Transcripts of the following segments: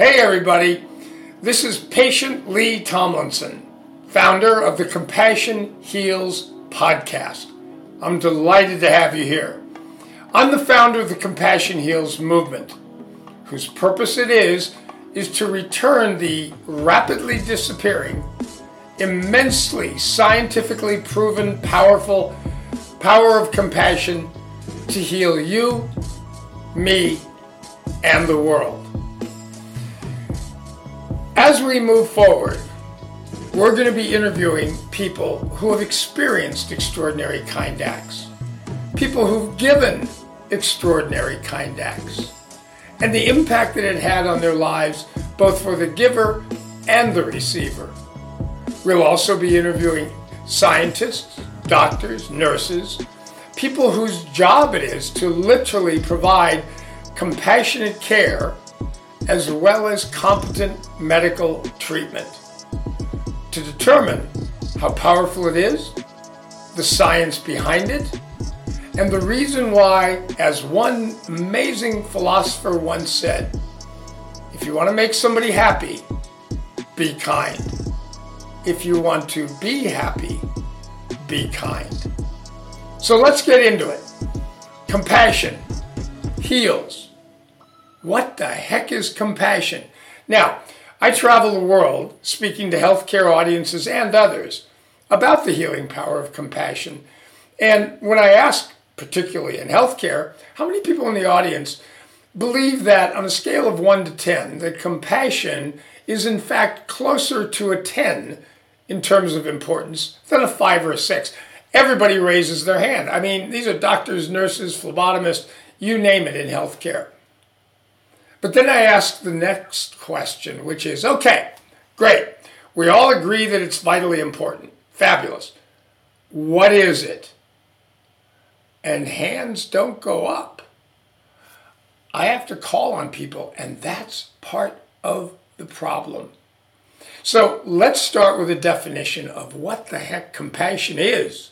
Hey, everybody. This is Patient Lee Tomlinson, founder of the Compassion Heals podcast. I'm delighted to have you here. I'm the founder of the Compassion Heals movement, whose purpose it is is to return the rapidly disappearing, immensely scientifically proven powerful power of compassion to heal you, me, and the world. As we move forward, we're going to be interviewing people who have experienced extraordinary kind acts, people who've given extraordinary kind acts, and the impact that it had on their lives, both for the giver and the receiver. We'll also be interviewing scientists, doctors, nurses, people whose job it is to literally provide compassionate care as well as competent medical treatment. To determine how powerful it is, the science behind it, and the reason why, as one amazing philosopher once said, if you want to make somebody happy, be kind. If you want to be happy, be kind. So let's get into it. Compassion heals what the heck is compassion? Now, I travel the world speaking to healthcare audiences and others about the healing power of compassion. And when I ask, particularly in healthcare, how many people in the audience believe that on a scale of 1 to 10, that compassion is in fact closer to a 10 in terms of importance than a 5 or a 6? Everybody raises their hand. I mean, these are doctors, nurses, phlebotomists, you name it in healthcare. But then I ask the next question, which is okay, great. We all agree that it's vitally important. Fabulous. What is it? And hands don't go up. I have to call on people, and that's part of the problem. So let's start with a definition of what the heck compassion is.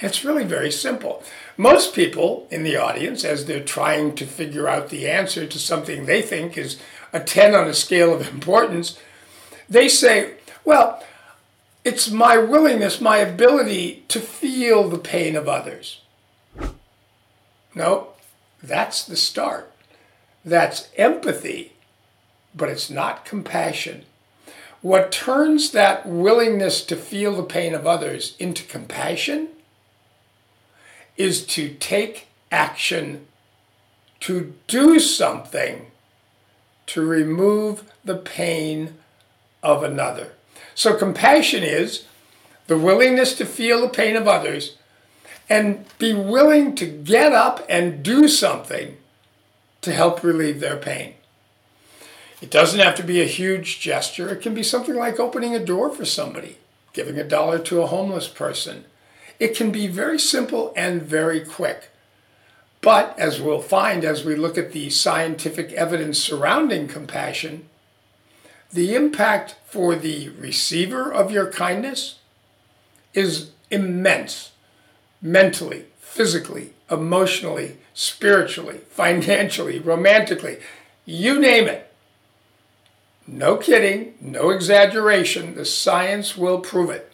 It's really very simple. Most people in the audience, as they're trying to figure out the answer to something they think is a 10 on a scale of importance, they say, well, it's my willingness, my ability to feel the pain of others. No, that's the start. That's empathy, but it's not compassion. What turns that willingness to feel the pain of others into compassion is to take action, to do something to remove the pain of another. So, compassion is the willingness to feel the pain of others and be willing to get up and do something to help relieve their pain. It doesn't have to be a huge gesture, it can be something like opening a door for somebody, giving a dollar to a homeless person, it can be very simple and very quick. But as we'll find as we look at the scientific evidence surrounding compassion, the impact for the receiver of your kindness is immense mentally, physically, emotionally, spiritually, financially, romantically, you name it. No kidding, no exaggeration, the science will prove it.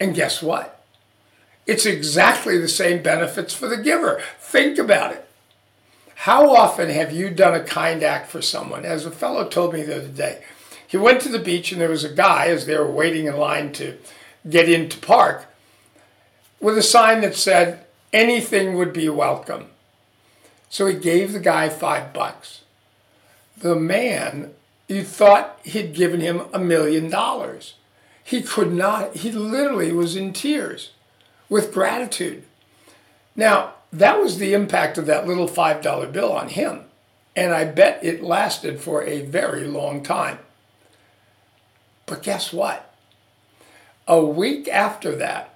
And guess what? It's exactly the same benefits for the giver. Think about it. How often have you done a kind act for someone? As a fellow told me the other day, he went to the beach and there was a guy as they were waiting in line to get into park with a sign that said anything would be welcome. So he gave the guy five bucks. The man, you thought he'd given him a million dollars. He could not, he literally was in tears with gratitude. Now, that was the impact of that little $5 bill on him. And I bet it lasted for a very long time. But guess what? A week after that,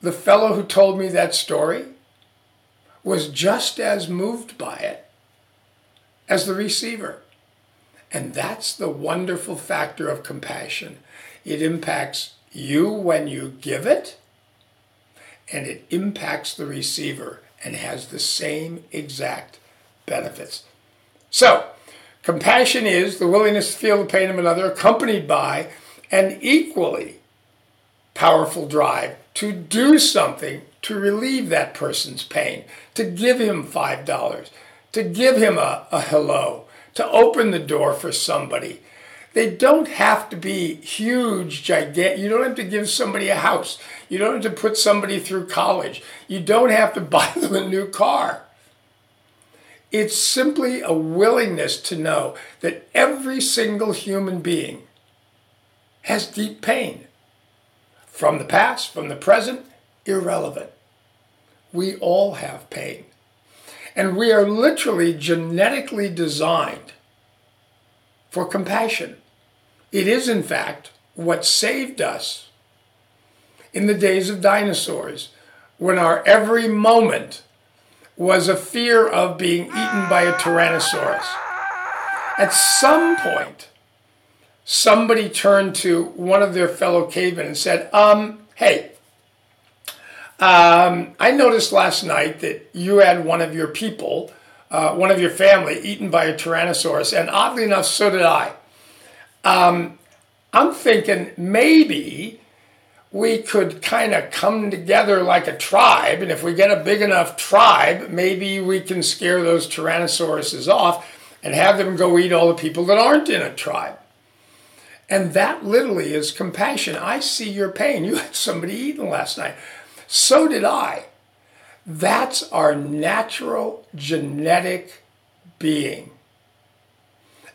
the fellow who told me that story was just as moved by it as the receiver. And that's the wonderful factor of compassion. It impacts you when you give it, and it impacts the receiver and has the same exact benefits. So, Compassion is the willingness to feel the pain of another, accompanied by an equally powerful drive to do something to relieve that person's pain, to give him $5, to give him a, a hello, to open the door for somebody. They don't have to be huge, gigantic. You don't have to give somebody a house. You don't have to put somebody through college. You don't have to buy them a new car. It's simply a willingness to know that every single human being has deep pain. From the past, from the present, irrelevant. We all have pain. And we are literally genetically designed for compassion. It is, in fact, what saved us in the days of dinosaurs when our every moment was a fear of being eaten by a Tyrannosaurus. At some point, somebody turned to one of their fellow cavemen and said, um, hey, um, I noticed last night that you had one of your people, uh, one of your family, eaten by a Tyrannosaurus, and oddly enough, so did I. Um, I'm thinking maybe we could kind of come together like a tribe, and if we get a big enough tribe, maybe we can scare those Tyrannosauruses off and have them go eat all the people that aren't in a tribe. And that literally is compassion. I see your pain. You had somebody eaten last night. So did I. That's our natural genetic being.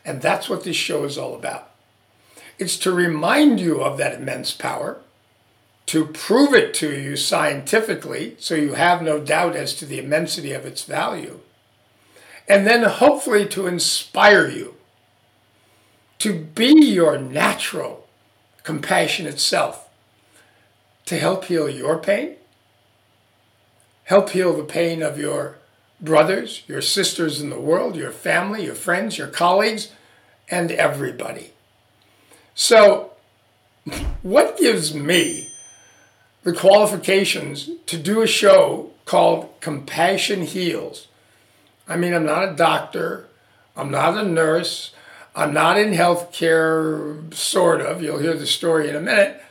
And that's what this show is all about. It's to remind you of that immense power to prove it to you scientifically so you have no doubt as to the immensity of its value, and then hopefully to inspire you to be your natural compassionate self to help heal your pain, help heal the pain of your brothers, your sisters in the world, your family, your friends, your colleagues, and everybody. So, what gives me the qualifications to do a show called Compassion Heals. I mean, I'm not a doctor, I'm not a nurse, I'm not in healthcare, sort of. You'll hear the story in a minute.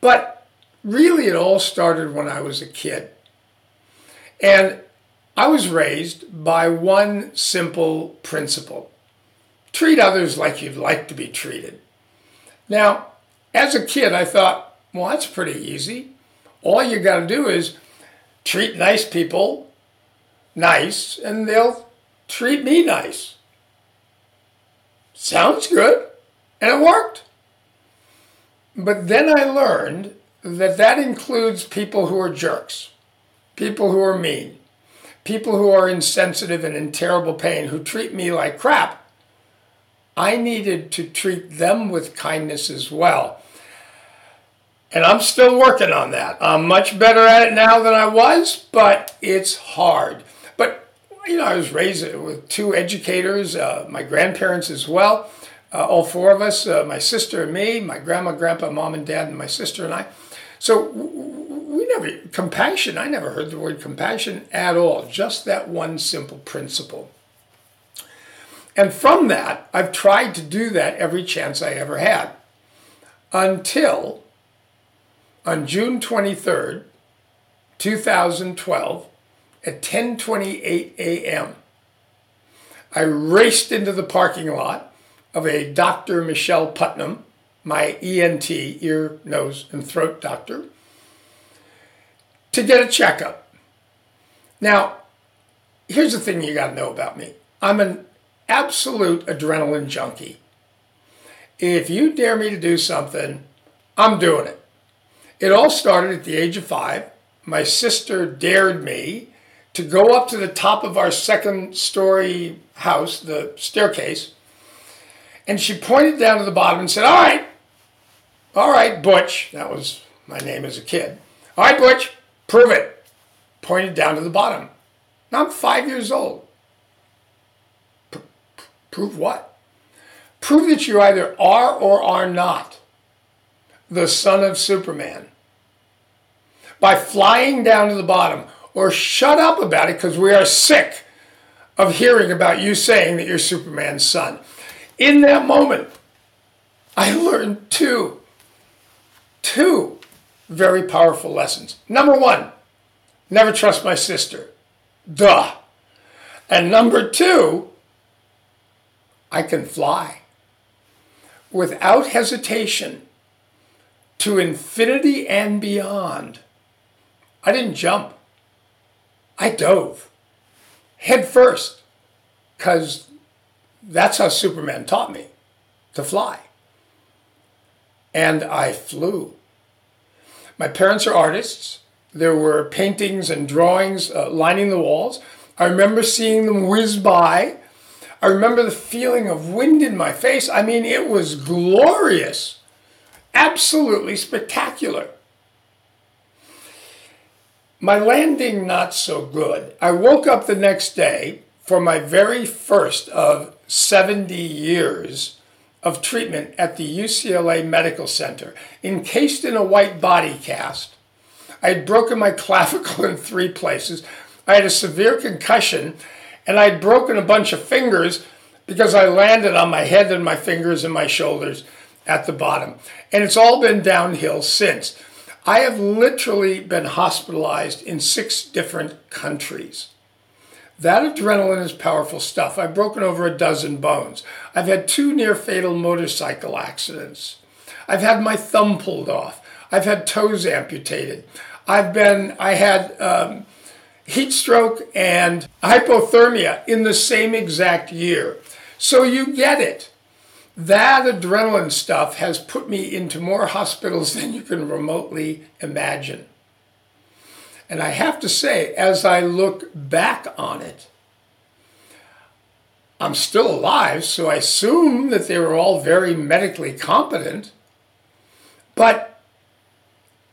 But really, it all started when I was a kid. And I was raised by one simple principle treat others like you'd like to be treated. Now, as a kid, I thought, well, that's pretty easy. All you got to do is treat nice people nice, and they'll treat me nice. Sounds good. And it worked. But then I learned that that includes people who are jerks, people who are mean, people who are insensitive and in terrible pain, who treat me like crap. I needed to treat them with kindness as well. And I'm still working on that. I'm much better at it now than I was, but it's hard. But, you know, I was raised with two educators, uh, my grandparents as well, uh, all four of us, uh, my sister and me, my grandma, grandpa, mom and dad, and my sister and I. So we never, compassion, I never heard the word compassion at all, just that one simple principle. And from that, I've tried to do that every chance I ever had until on June 23rd, 2012, at 10:28 a.m. I raced into the parking lot of a Dr. Michelle Putnam, my ENT, ear, nose, and throat doctor, to get a checkup. Now, here's the thing you got to know about me. I'm an absolute adrenaline junkie. If you dare me to do something, I'm doing it. It all started at the age of five. My sister dared me to go up to the top of our second story house, the staircase, and she pointed down to the bottom and said, All right, all right, Butch. That was my name as a kid. All right, Butch, prove it. Pointed down to the bottom. Now I'm five years old. Prove what? Prove that you either are or are not the son of Superman by flying down to the bottom or shut up about it because we are sick of hearing about you saying that you're Superman's son. In that moment, I learned two, two very powerful lessons. Number one, never trust my sister. Duh. And number two, I can fly without hesitation to infinity and beyond. I didn't jump. I dove head first because that's how Superman taught me to fly. And I flew. My parents are artists. There were paintings and drawings uh, lining the walls. I remember seeing them whiz by. I remember the feeling of wind in my face. I mean, it was glorious, absolutely spectacular. My landing, not so good. I woke up the next day for my very first of 70 years of treatment at the UCLA Medical Center, encased in a white body cast. I had broken my clavicle in three places. I had a severe concussion, and I had broken a bunch of fingers because I landed on my head and my fingers and my shoulders at the bottom. And it's all been downhill since. I have literally been hospitalized in six different countries. That adrenaline is powerful stuff. I've broken over a dozen bones. I've had two near fatal motorcycle accidents. I've had my thumb pulled off. I've had toes amputated. I've been, I had um, heat stroke and hypothermia in the same exact year. So you get it. That adrenaline stuff has put me into more hospitals than you can remotely imagine. And I have to say, as I look back on it, I'm still alive, so I assume that they were all very medically competent. But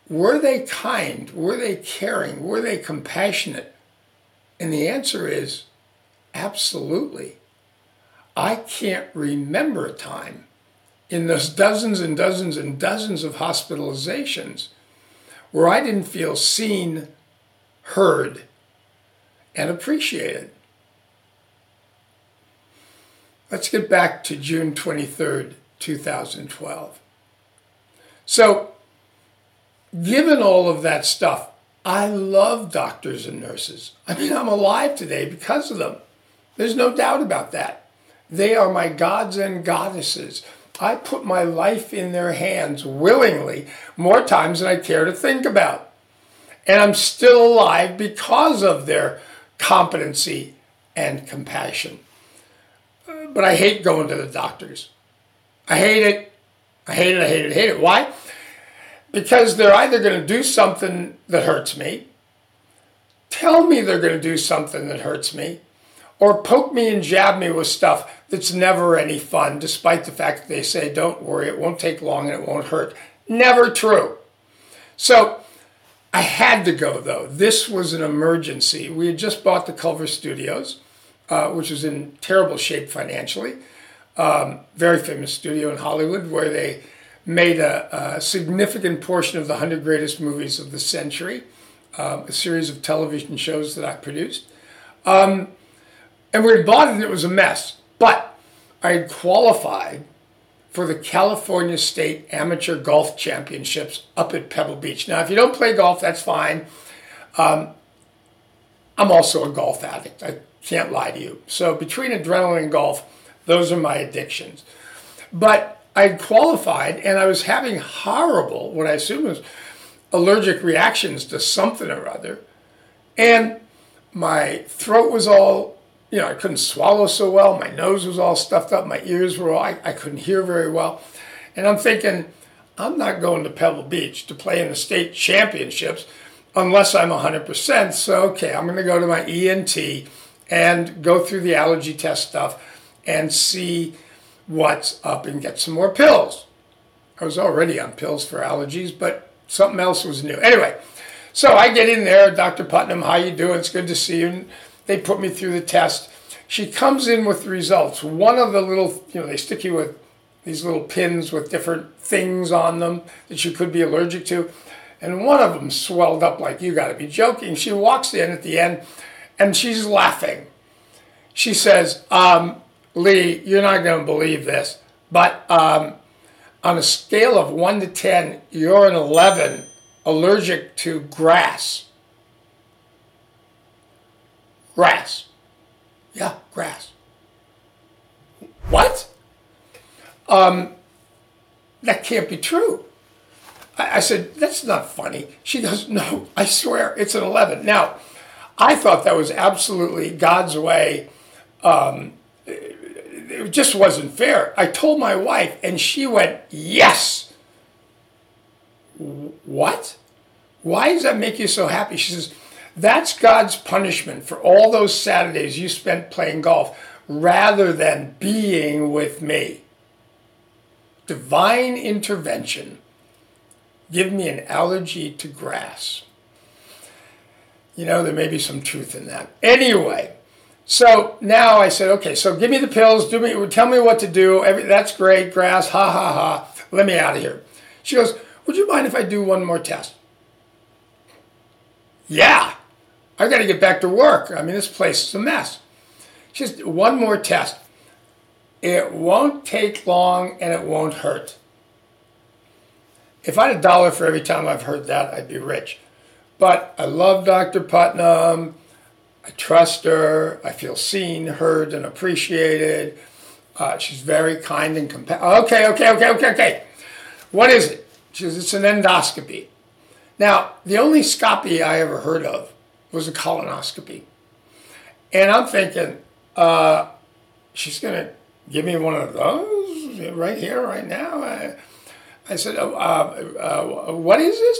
were they kind? Were they caring? Were they compassionate? And the answer is absolutely. I can't remember a time in those dozens and dozens and dozens of hospitalizations where I didn't feel seen, heard, and appreciated. Let's get back to June 23rd, 2012. So, given all of that stuff, I love doctors and nurses. I mean, I'm alive today because of them. There's no doubt about that. They are my gods and goddesses. I put my life in their hands willingly more times than I care to think about. And I'm still alive because of their competency and compassion. But I hate going to the doctors. I hate it. I hate it. I hate it. I hate it. Why? Because they're either going to do something that hurts me, tell me they're going to do something that hurts me, or poke me and jab me with stuff that's never any fun, despite the fact that they say, don't worry, it won't take long and it won't hurt. Never true. So I had to go, though. This was an emergency. We had just bought the Culver Studios, uh, which was in terrible shape financially. Um, very famous studio in Hollywood where they made a, a, significant portion of the 100 greatest movies of the century, um, a series of television shows that I produced. Um, and we bought it it was a mess. But I had qualified for the California State Amateur Golf Championships up at Pebble Beach. Now, if you don't play golf, that's fine. Um, I'm also a golf addict. I can't lie to you. So between adrenaline and golf, those are my addictions. But I qualified and I was having horrible, what I assume was allergic reactions to something or other. And my throat was all you know, I couldn't swallow so well. My nose was all stuffed up. My ears were all, I, I couldn't hear very well. And I'm thinking, I'm not going to Pebble Beach to play in the state championships unless I'm 100%. So, okay, I'm going to go to my ENT and go through the allergy test stuff and see what's up and get some more pills. I was already on pills for allergies, but something else was new. Anyway, so I get in there, Dr. Putnam, how you doing? It's good to see you. They put me through the test. She comes in with the results. One of the little, you know, they stick you with these little pins with different things on them that you could be allergic to. And one of them swelled up like you got to be joking. She walks in at the end and she's laughing. she says, um, Lee, you're not going to believe this, but um, on a scale of 1 to 10, you're an 11 allergic to grass. Grass. Yeah, grass. What? Um, that can't be true. I, I said, that's not funny. She goes, no, I swear, it's an 11. Now, I thought that was absolutely God's way. Um, it just wasn't fair. I told my wife, and she went, Yes. What? Why does that make you so happy? She says, That's God's punishment for all those Saturdays you spent playing golf rather than being with me. Divine intervention. Give me an allergy to grass. You know, there may be some truth in that. Anyway, so now I said, okay, so give me the pills, do me, tell me what to do. Every, that's great, grass, ha ha ha. Let me out of here. She goes, would you mind if I do one more test? Yeah, I got to get back to work. I mean, this place is a mess. Just one more test. It won't take long and it won't hurt. If I had a dollar for every time I've heard that, I'd be rich. But I love Dr. Putnam. I trust her. I feel seen, heard, and appreciated. Uh, she's very kind and compassionate. Okay, okay, okay, okay, okay. What is it? She says, it's an endoscopy. Now, the only scopy I ever heard of was a colonoscopy. And I'm thinking, uh, she's going to give me one of those right here, right now. I, I said, uh, uh, what is this?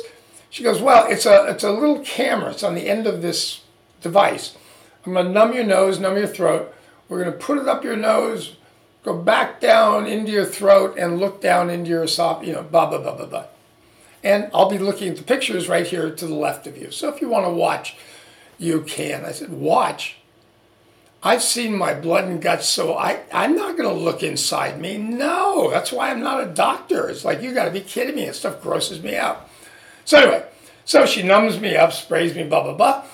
She goes, well, it's a, it's a little camera. It's on the end of this device. I'm going to numb your nose, numb your throat. We're going to put it up your nose, go back down into your throat, and look down into your esophagus, you know, blah, blah, blah, blah, blah. And I'll be looking at the pictures right here to the left of you. So if you want to watch, you can. I said, watch? I've seen my blood and guts, so I, I'm not going to look inside me. No, that's why I'm not a doctor. It's like, you got to be kidding me. That stuff grosses me out. So anyway, so she numbs me up, sprays me, blah, blah, blah.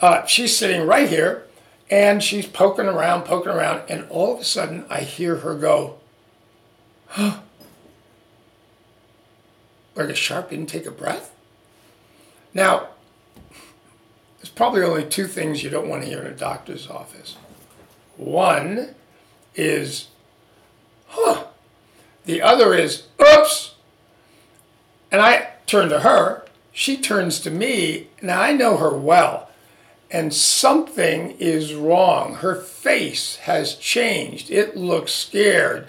Uh, she's sitting right here and she's poking around, poking around, and all of a sudden I hear her go, huh, like a sharp intake of breath. Now, there's probably only two things you don't want to hear in a doctor's office. One is, huh. The other is, oops. And I turn to her. She turns to me. Now I know her well and something is wrong. Her face has changed. It looks scared.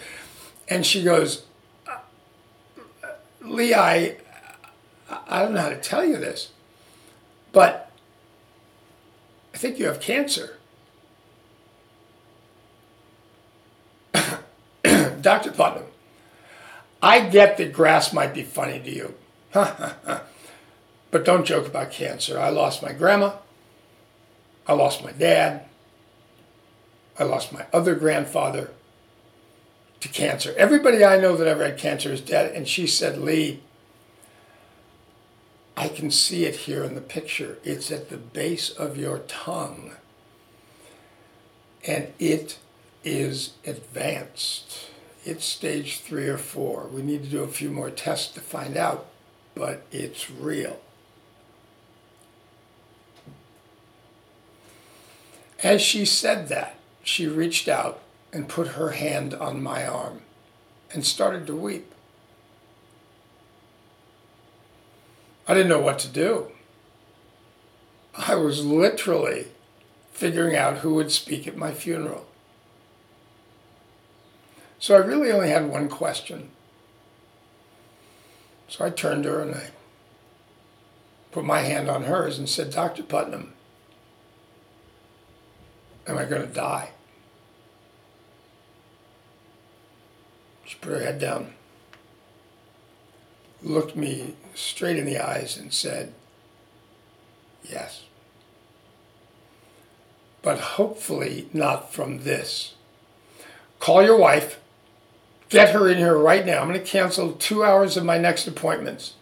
And she goes, uh, uh, Lee, I, I don't know how to tell you this, but think you have cancer. Dr. Putnam, I get that grass might be funny to you, but don't joke about cancer. I lost my grandma. I lost my dad. I lost my other grandfather to cancer. Everybody I know that ever had cancer is dead. And she said, Lee, I can see it here in the picture. It's at the base of your tongue. And it is advanced. It's stage three or four. We need to do a few more tests to find out, but it's real. As she said that, she reached out and put her hand on my arm and started to weep. I didn't know what to do. I was literally figuring out who would speak at my funeral. So I really only had one question. So I turned to her and I put my hand on hers and said, Dr. Putnam, Am I going to die? She put her head down, looked me straight in the eyes, and said, Yes. But hopefully not from this. Call your wife. Get her in here right now. I'm going to cancel two hours of my next appointments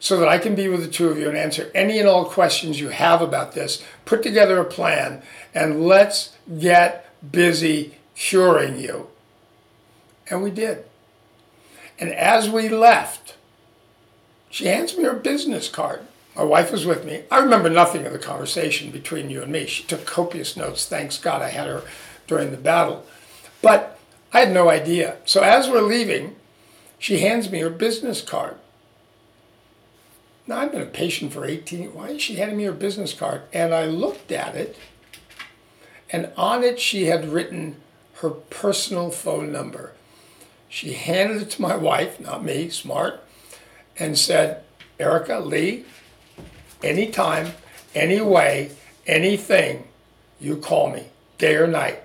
so that I can be with the two of you and answer any and all questions you have about this. Put together a plan and let's get busy curing you. And we did. And as we left, she hands me her business card. My wife was with me. I remember nothing of the conversation between you and me. She took copious notes. Thanks God I had her during the battle. But I had no idea. So as we're leaving, she hands me her business card. Now, I've been a patient for 18. Why is she handing me her business card? And I looked at it, and on it she had written her personal phone number. She handed it to my wife, not me, smart, and said, Erica Lee, anytime, any way, anything, you call me, day or night.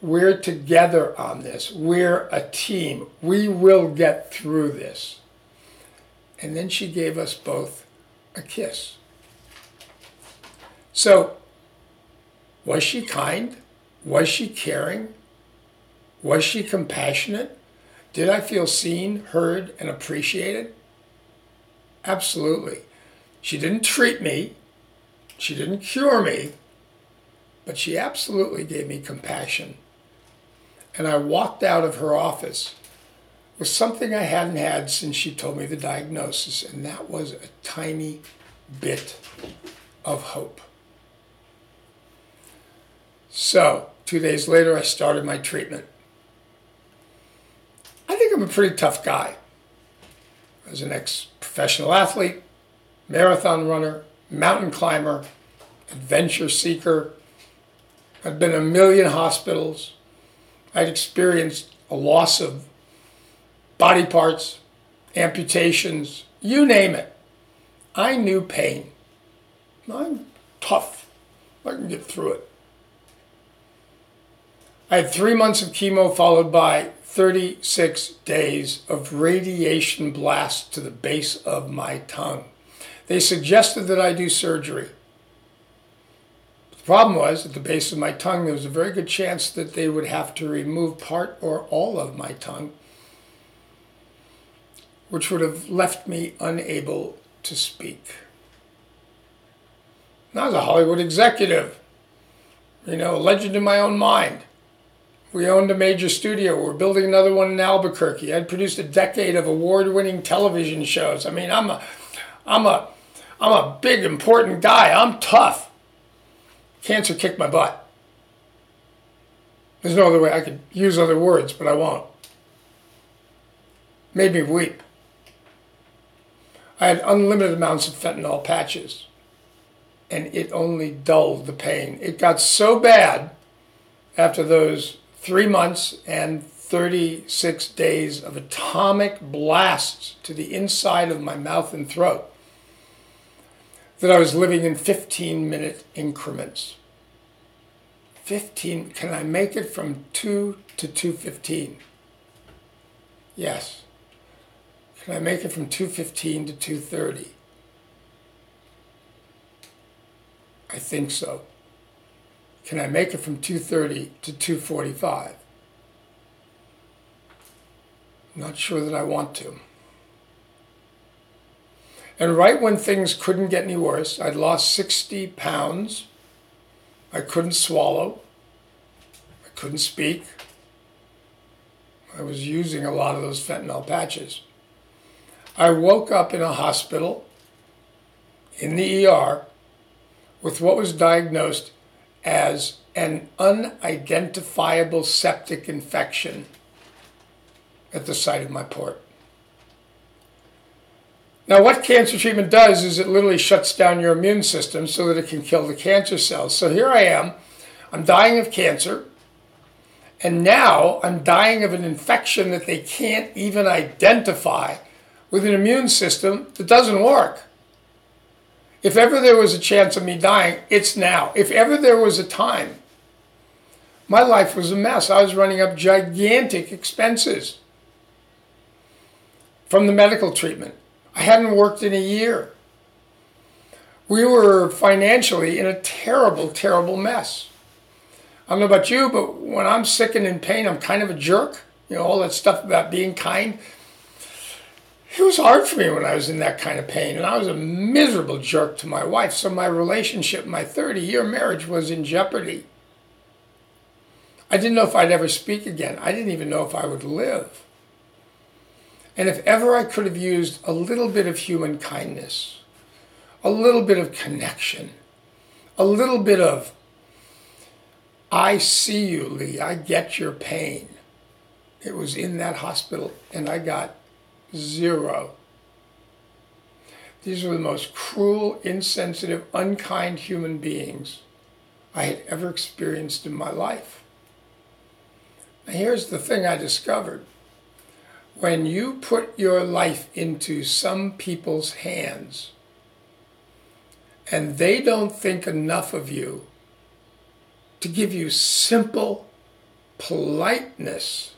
We're together on this. We're a team. We will get through this. And then she gave us both a kiss. So, was she kind? Was she caring? Was she compassionate? Did I feel seen, heard, and appreciated? Absolutely. She didn't treat me, she didn't cure me, but she absolutely gave me compassion. And I walked out of her office with something I hadn't had since she told me the diagnosis, and that was a tiny bit of hope. So, two days later, I started my treatment. I think I'm a pretty tough guy. As an ex professional athlete, marathon runner, mountain climber, adventure seeker, I've been in a million hospitals. I'd experienced a loss of body parts, amputations, you name it. I knew pain. I'm tough. I can get through it. I had three months of chemo followed by 36 days of radiation blast to the base of my tongue. They suggested that I do surgery. The problem was, at the base of my tongue, there was a very good chance that they would have to remove part or all of my tongue, which would have left me unable to speak. And I was a Hollywood executive, you know, a legend in my own mind. We owned a major studio. We're building another one in Albuquerque. I'd produced a decade of award-winning television shows. I mean, I'm a, I'm a, I'm a big important guy. I'm tough. Cancer kicked my butt. There's no other way. I could use other words, but I won't. Made me weep. I had unlimited amounts of fentanyl patches, and it only dulled the pain. It got so bad after those three months and 36 days of atomic blasts to the inside of my mouth and throat that I was living in 15 minute increments. 15, can I make it from 2 to 215? Yes. Can I make it from 215 to 230? I think so. Can I make it from 230 to 245? Not sure that I want to. And right when things couldn't get any worse, I'd lost 60 pounds. I couldn't swallow. I couldn't speak. I was using a lot of those fentanyl patches. I woke up in a hospital in the ER with what was diagnosed as an unidentifiable septic infection at the site of my port. Now, what cancer treatment does is it literally shuts down your immune system so that it can kill the cancer cells. So here I am, I'm dying of cancer, and now I'm dying of an infection that they can't even identify with an immune system that doesn't work. If ever there was a chance of me dying, it's now. If ever there was a time, my life was a mess. I was running up gigantic expenses from the medical treatment. I hadn't worked in a year. We were financially in a terrible, terrible mess. I don't know about you, but when I'm sick and in pain, I'm kind of a jerk. You know, all that stuff about being kind. It was hard for me when I was in that kind of pain, and I was a miserable jerk to my wife. So my relationship, my 30 year marriage, was in jeopardy. I didn't know if I'd ever speak again. I didn't even know if I would live. And if ever I could have used a little bit of human kindness, a little bit of connection, a little bit of, I see you, Lee, I get your pain. It was in that hospital, and I got zero. These were the most cruel, insensitive, unkind human beings I had ever experienced in my life. Now, here's the thing I discovered when you put your life into some people's hands and they don't think enough of you to give you simple politeness,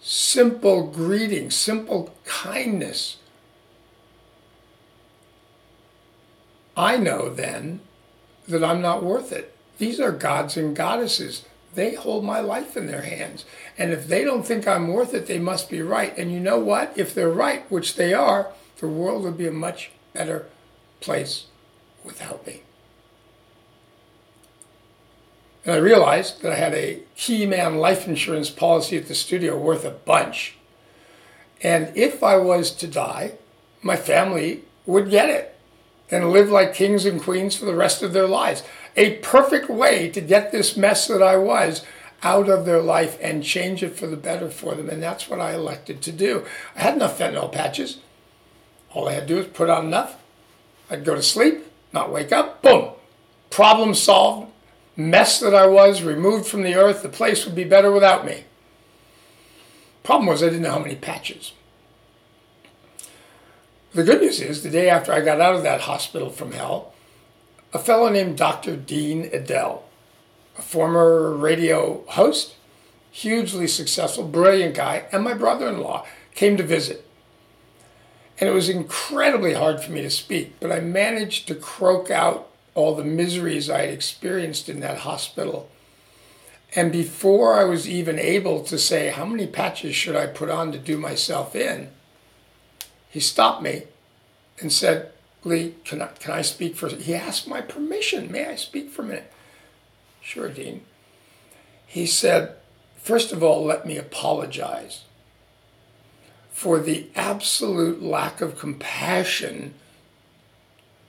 simple greeting, simple kindness, I know then that I'm not worth it. These are gods and goddesses. They hold my life in their hands. And if they don't think I'm worth it, they must be right. And you know what? If they're right, which they are, the world would be a much better place without me. And I realized that I had a key man life insurance policy at the studio worth a bunch. And if I was to die, my family would get it and live like kings and queens for the rest of their lives a perfect way to get this mess that I was out of their life and change it for the better for them. And that's what I elected to do. I had enough fentanyl patches. All I had to do was put on enough. I'd go to sleep, not wake up, boom, problem solved. Mess that I was removed from the earth. The place would be better without me. Problem was, I didn't know how many patches. The good news is, the day after I got out of that hospital from hell, a fellow named Dr. Dean Edell, a former radio host, hugely successful, brilliant guy, and my brother in law came to visit. And it was incredibly hard for me to speak, but I managed to croak out all the miseries I had experienced in that hospital. And before I was even able to say, How many patches should I put on to do myself in? He stopped me and said, Lee, can I, can I speak for? He asked my permission. May I speak for a minute? Sure, Dean. He said, first of all, let me apologize for the absolute lack of compassion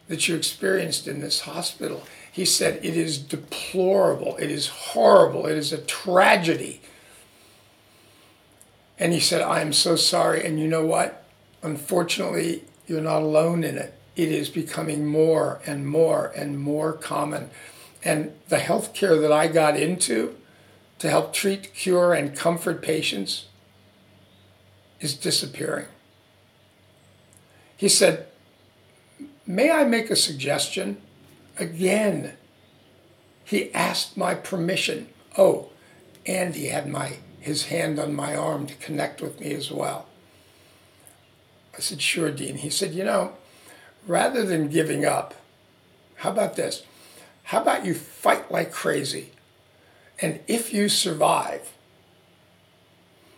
that you experienced in this hospital. He said, it is deplorable, it is horrible, it is a tragedy. And he said, I am so sorry. And you know what? Unfortunately, you're not alone in it it is becoming more and more and more common. And the healthcare that I got into to help treat, cure, and comfort patients is disappearing. He said, May I make a suggestion? Again, he asked my permission. Oh, and he had my his hand on my arm to connect with me as well. I said, Sure, Dean. He said, You know, rather than giving up, how about this? How about you fight like crazy? And if you survive,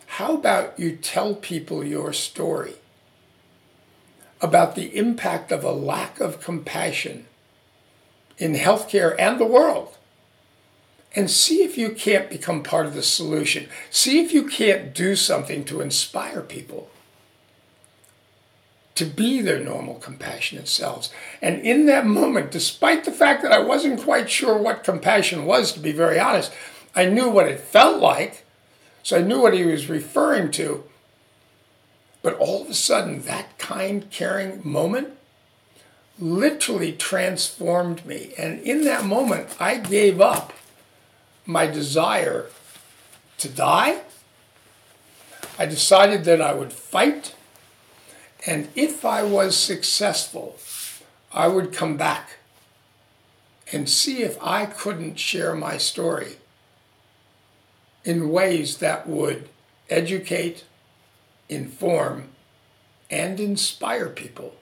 how about you tell people your story about the impact of a lack of compassion in healthcare and the world? And see if you can't become part of the solution. See if you can't do something to inspire people to be their normal, compassionate selves. And in that moment, despite the fact that I wasn't quite sure what compassion was, to be very honest, I knew what it felt like, so I knew what he was referring to. But all of a sudden, that kind, caring moment literally transformed me. And in that moment, I gave up my desire to die. I decided that I would fight and if I was successful, I would come back and see if I couldn't share my story in ways that would educate, inform, and inspire people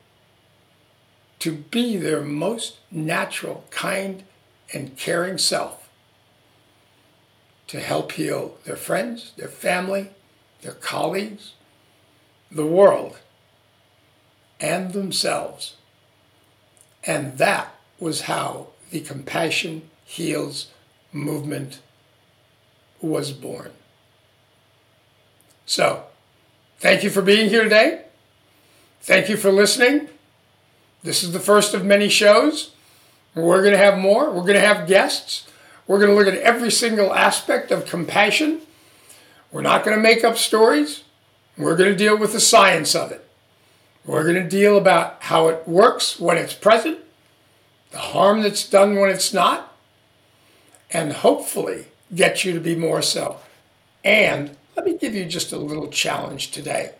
to be their most natural, kind, and caring self to help heal their friends, their family, their colleagues, the world and themselves. And that was how the Compassion Heals movement was born. So, thank you for being here today. Thank you for listening. This is the first of many shows. We're going to have more. We're going to have guests. We're going to look at every single aspect of compassion. We're not going to make up stories. We're going to deal with the science of it. We're going to deal about how it works when it's present, the harm that's done when it's not, and hopefully get you to be more so. And let me give you just a little challenge today.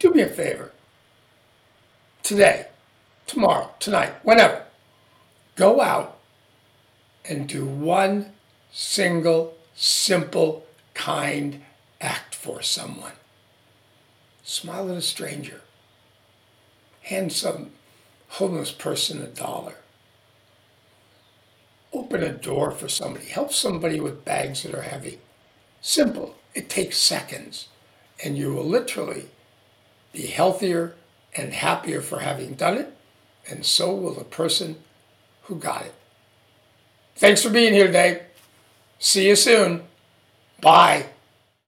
Do me a favor. Today, tomorrow, tonight, whenever, go out and do one single, simple, kind act for someone. Smile at a stranger. Hand some homeless person a dollar. Open a door for somebody. Help somebody with bags that are heavy. Simple. It takes seconds. And you will literally be healthier and happier for having done it. And so will the person who got it. Thanks for being here today. See you soon. Bye.